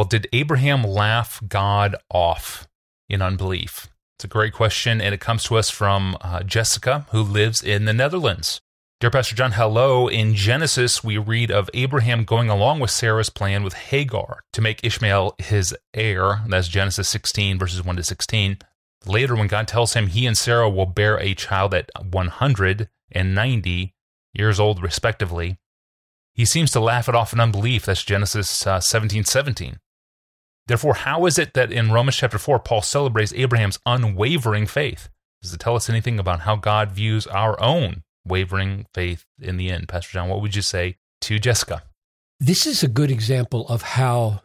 Well, did Abraham laugh God off in unbelief? It's a great question, and it comes to us from uh, Jessica, who lives in the Netherlands. Dear Pastor John, hello. In Genesis, we read of Abraham going along with Sarah's plan with Hagar to make Ishmael his heir. That's Genesis 16, verses 1 to 16. Later, when God tells him he and Sarah will bear a child at 190 years old, respectively, he seems to laugh it off in unbelief. That's Genesis uh, 17, 17. Therefore, how is it that in Romans chapter 4, Paul celebrates Abraham's unwavering faith? Does it tell us anything about how God views our own wavering faith in the end? Pastor John, what would you say to Jessica? This is a good example of how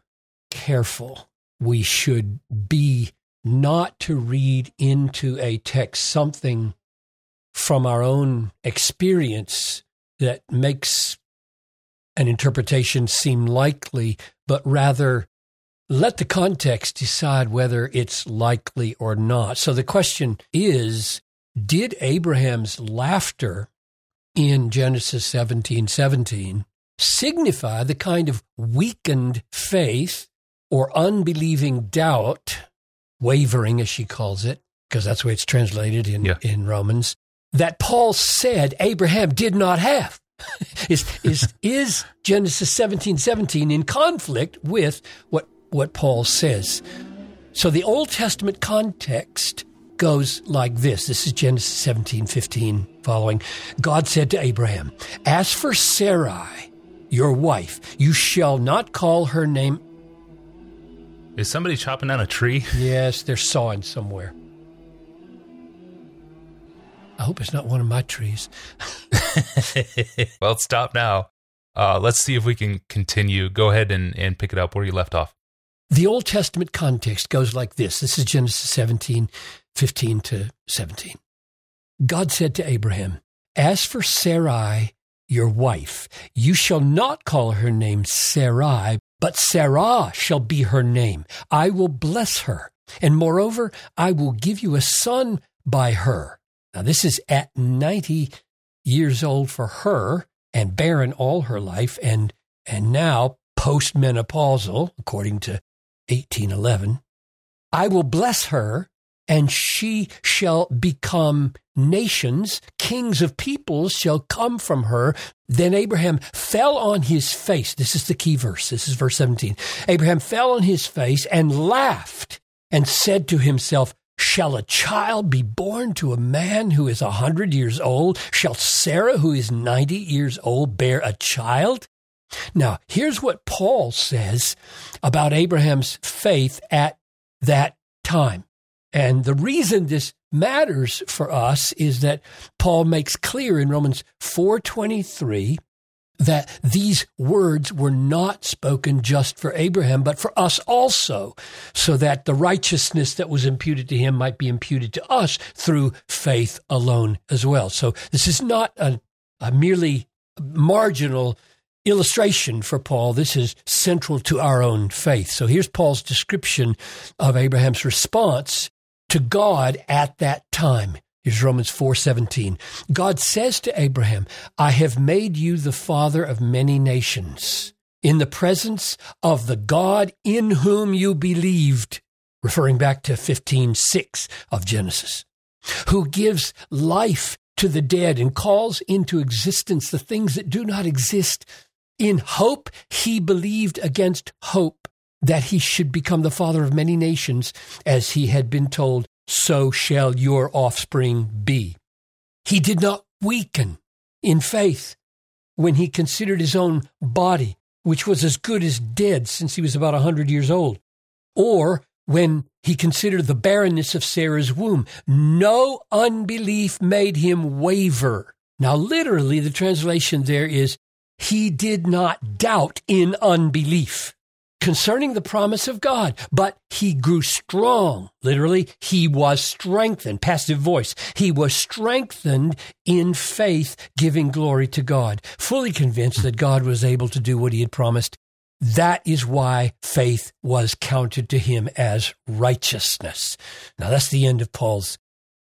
careful we should be not to read into a text something from our own experience that makes an interpretation seem likely, but rather let the context decide whether it's likely or not. So the question is Did Abraham's laughter in Genesis 17 17 signify the kind of weakened faith or unbelieving doubt, wavering as she calls it, because that's the way it's translated in, yeah. in Romans, that Paul said Abraham did not have? is, is, is Genesis 17 17 in conflict with what what Paul says. So the Old Testament context goes like this. This is Genesis 17, 15 following. God said to Abraham, As for Sarai, your wife, you shall not call her name. Is somebody chopping down a tree? Yes, they're sawing somewhere. I hope it's not one of my trees. well, stop now. Uh, let's see if we can continue. Go ahead and, and pick it up where you left off. The Old Testament context goes like this. This is Genesis 17, 15 to 17. God said to Abraham, As for Sarai, your wife, you shall not call her name Sarai, but Sarah shall be her name. I will bless her. And moreover, I will give you a son by her. Now, this is at 90 years old for her and barren all her life and, and now postmenopausal, according to 1811. I will bless her, and she shall become nations, kings of peoples shall come from her. Then Abraham fell on his face. This is the key verse. This is verse 17. Abraham fell on his face and laughed and said to himself, Shall a child be born to a man who is a hundred years old? Shall Sarah, who is ninety years old, bear a child? Now, here's what Paul says about Abraham's faith at that time. And the reason this matters for us is that Paul makes clear in Romans 4:23 that these words were not spoken just for Abraham, but for us also, so that the righteousness that was imputed to him might be imputed to us through faith alone as well. So this is not a, a merely marginal illustration for Paul. This is central to our own faith. So here's Paul's description of Abraham's response to God at that time. Here's Romans 4:17. God says to Abraham, "I have made you the father of many nations in the presence of the God in whom you believed." Referring back to 15:6 of Genesis. Who gives life to the dead and calls into existence the things that do not exist in hope, he believed against hope that he should become the father of many nations, as he had been told, so shall your offspring be. He did not weaken in faith when he considered his own body, which was as good as dead since he was about a hundred years old, or when he considered the barrenness of Sarah's womb. No unbelief made him waver. Now, literally, the translation there is he did not doubt in unbelief concerning the promise of God, but he grew strong. Literally, he was strengthened. Passive voice. He was strengthened in faith, giving glory to God, fully convinced that God was able to do what he had promised. That is why faith was counted to him as righteousness. Now, that's the end of Paul's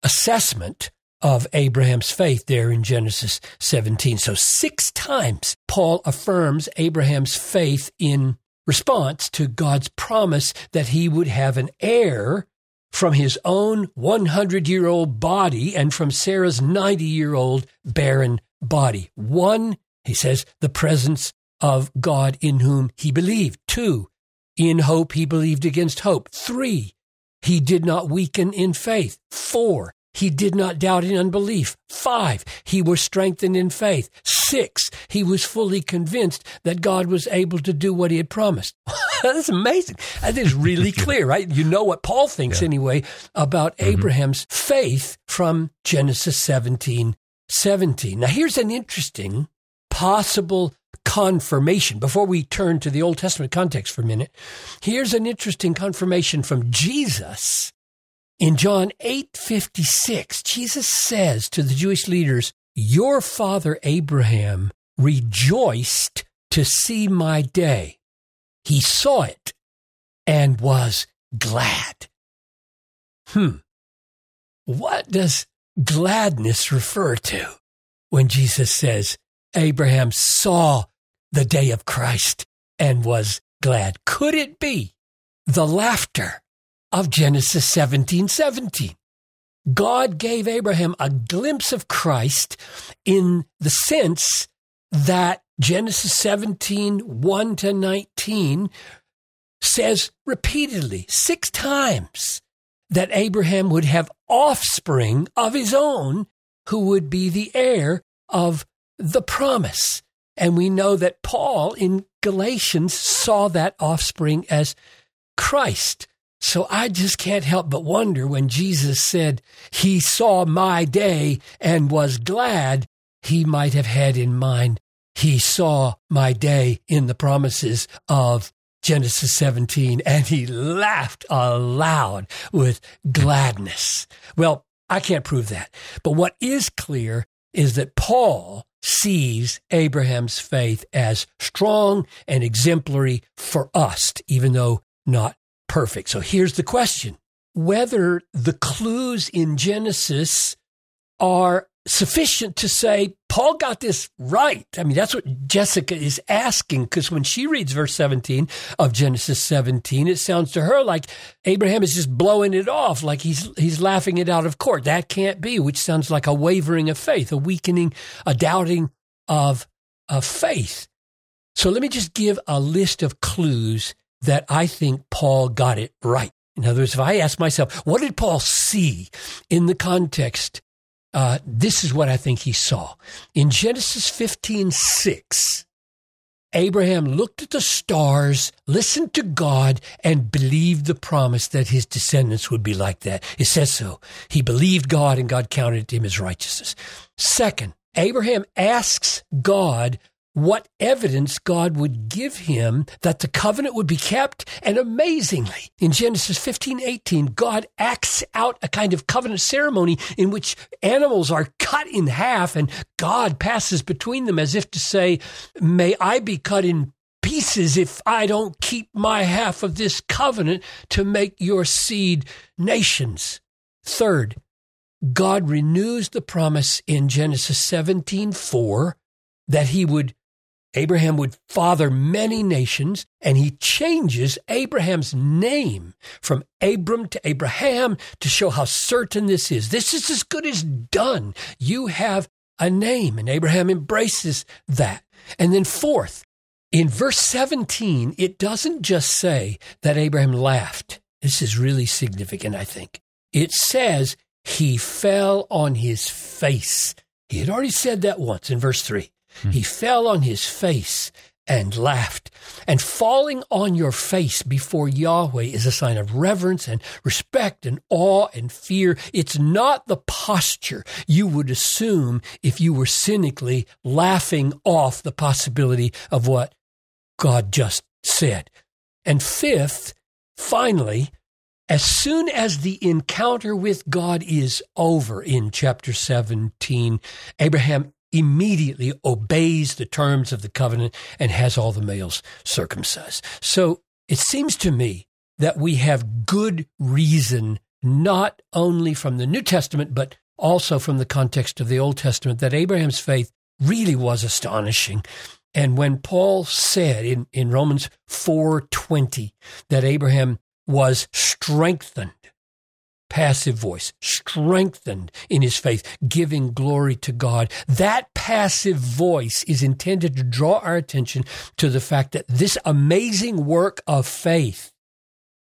assessment of Abraham's faith there in Genesis 17. So, six times Paul affirms Abraham's faith in response to God's promise that he would have an heir from his own 100 year old body and from Sarah's 90 year old barren body. One, he says, the presence of God in whom he believed. Two, in hope he believed against hope. Three, he did not weaken in faith. Four, he did not doubt in unbelief. Five, he was strengthened in faith. Six, he was fully convinced that God was able to do what he had promised. That's amazing. That is really clear, right? You know what Paul thinks yeah. anyway about mm-hmm. Abraham's faith from Genesis 17, 17. Now here's an interesting possible confirmation before we turn to the Old Testament context for a minute. Here's an interesting confirmation from Jesus in John 8:56, Jesus says to the Jewish leaders, "Your father Abraham rejoiced to see my day. He saw it and was glad." Hmm. What does gladness refer to when Jesus says Abraham saw the day of Christ and was glad? Could it be the laughter of Genesis 17 17. God gave Abraham a glimpse of Christ in the sense that Genesis 17 1 to 19 says repeatedly, six times, that Abraham would have offspring of his own who would be the heir of the promise. And we know that Paul in Galatians saw that offspring as Christ. So I just can't help but wonder when Jesus said he saw my day and was glad, he might have had in mind he saw my day in the promises of Genesis 17 and he laughed aloud with gladness. Well, I can't prove that. But what is clear is that Paul sees Abraham's faith as strong and exemplary for us, even though not perfect. So here's the question whether the clues in Genesis are sufficient to say Paul got this right. I mean, that's what Jessica is asking because when she reads verse 17 of Genesis 17, it sounds to her like Abraham is just blowing it off, like he's he's laughing it out of court. That can't be, which sounds like a wavering of faith, a weakening, a doubting of of faith. So let me just give a list of clues that I think Paul got it right. In other words, if I ask myself, what did Paul see in the context? Uh, this is what I think he saw. In Genesis 15 6, Abraham looked at the stars, listened to God, and believed the promise that his descendants would be like that. It says so. He believed God, and God counted him as righteousness. Second, Abraham asks God what evidence God would give him that the covenant would be kept. And amazingly, in Genesis 15, 18, God acts out a kind of covenant ceremony in which animals are cut in half and God passes between them as if to say, may I be cut in pieces if I don't keep my half of this covenant to make your seed nations. Third, God renews the promise in Genesis 17, 4 that he would Abraham would father many nations, and he changes Abraham's name from Abram to Abraham to show how certain this is. This is as good as done. You have a name, and Abraham embraces that. And then, fourth, in verse 17, it doesn't just say that Abraham laughed. This is really significant, I think. It says he fell on his face. He had already said that once in verse 3. Hmm. He fell on his face and laughed. And falling on your face before Yahweh is a sign of reverence and respect and awe and fear. It's not the posture you would assume if you were cynically laughing off the possibility of what God just said. And fifth, finally, as soon as the encounter with God is over in chapter 17, Abraham immediately obeys the terms of the covenant and has all the males circumcised. So it seems to me that we have good reason, not only from the New Testament, but also from the context of the Old Testament, that Abraham's faith really was astonishing. And when Paul said in, in Romans 4:20 that Abraham was strengthened, passive voice, strengthened in his faith, giving glory to God, that passive voice is intended to draw our attention to the fact that this amazing work of faith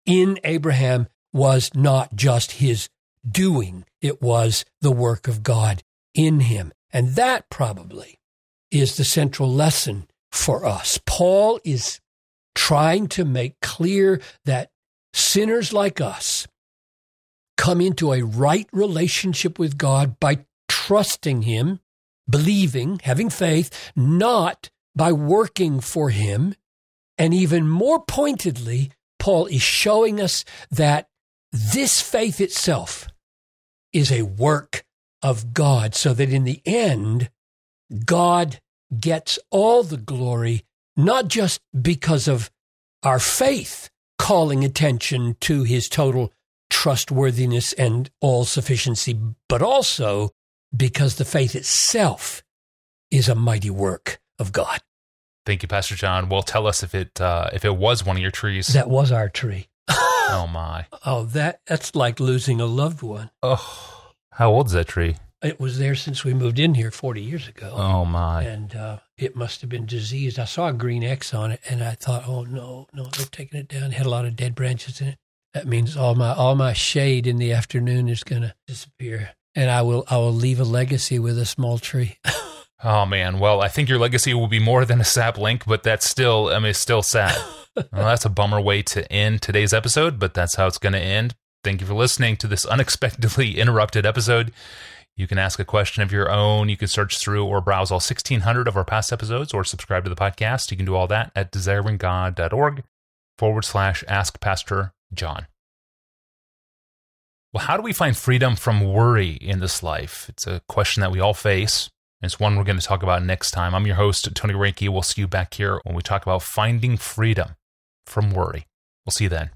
in Abraham was not just his doing, it was the work of God in him. And that probably is the central lesson for us. Paul is trying to make clear that sinners like us come into a right relationship with God by trusting Him, believing, having faith, not by working for Him. And even more pointedly, Paul is showing us that this faith itself is a work of God, so that in the end, God gets all the glory, not just because of our faith calling attention to his total trustworthiness and all sufficiency, but also because the faith itself is a mighty work of God. Thank you, Pastor John. Well, tell us if it uh, if it was one of your trees. That was our tree. oh my! Oh, that that's like losing a loved one. Oh, how old is that tree? It was there since we moved in here 40 years ago. Oh, my. And uh, it must have been diseased. I saw a green X on it and I thought, oh, no, no, they're taking it down. It had a lot of dead branches in it. That means all my all my shade in the afternoon is going to disappear. And I will I will leave a legacy with a small tree. oh man, well, I think your legacy will be more than a sap link, but that's still I mean it's still sad. well, that's a bummer way to end today's episode, but that's how it's going to end. Thank you for listening to this unexpectedly interrupted episode. You can ask a question of your own. You can search through or browse all 1,600 of our past episodes or subscribe to the podcast. You can do all that at desiringgod.org forward slash ask Pastor John. Well, how do we find freedom from worry in this life? It's a question that we all face. And It's one we're going to talk about next time. I'm your host, Tony Reinke. We'll see you back here when we talk about finding freedom from worry. We'll see you then.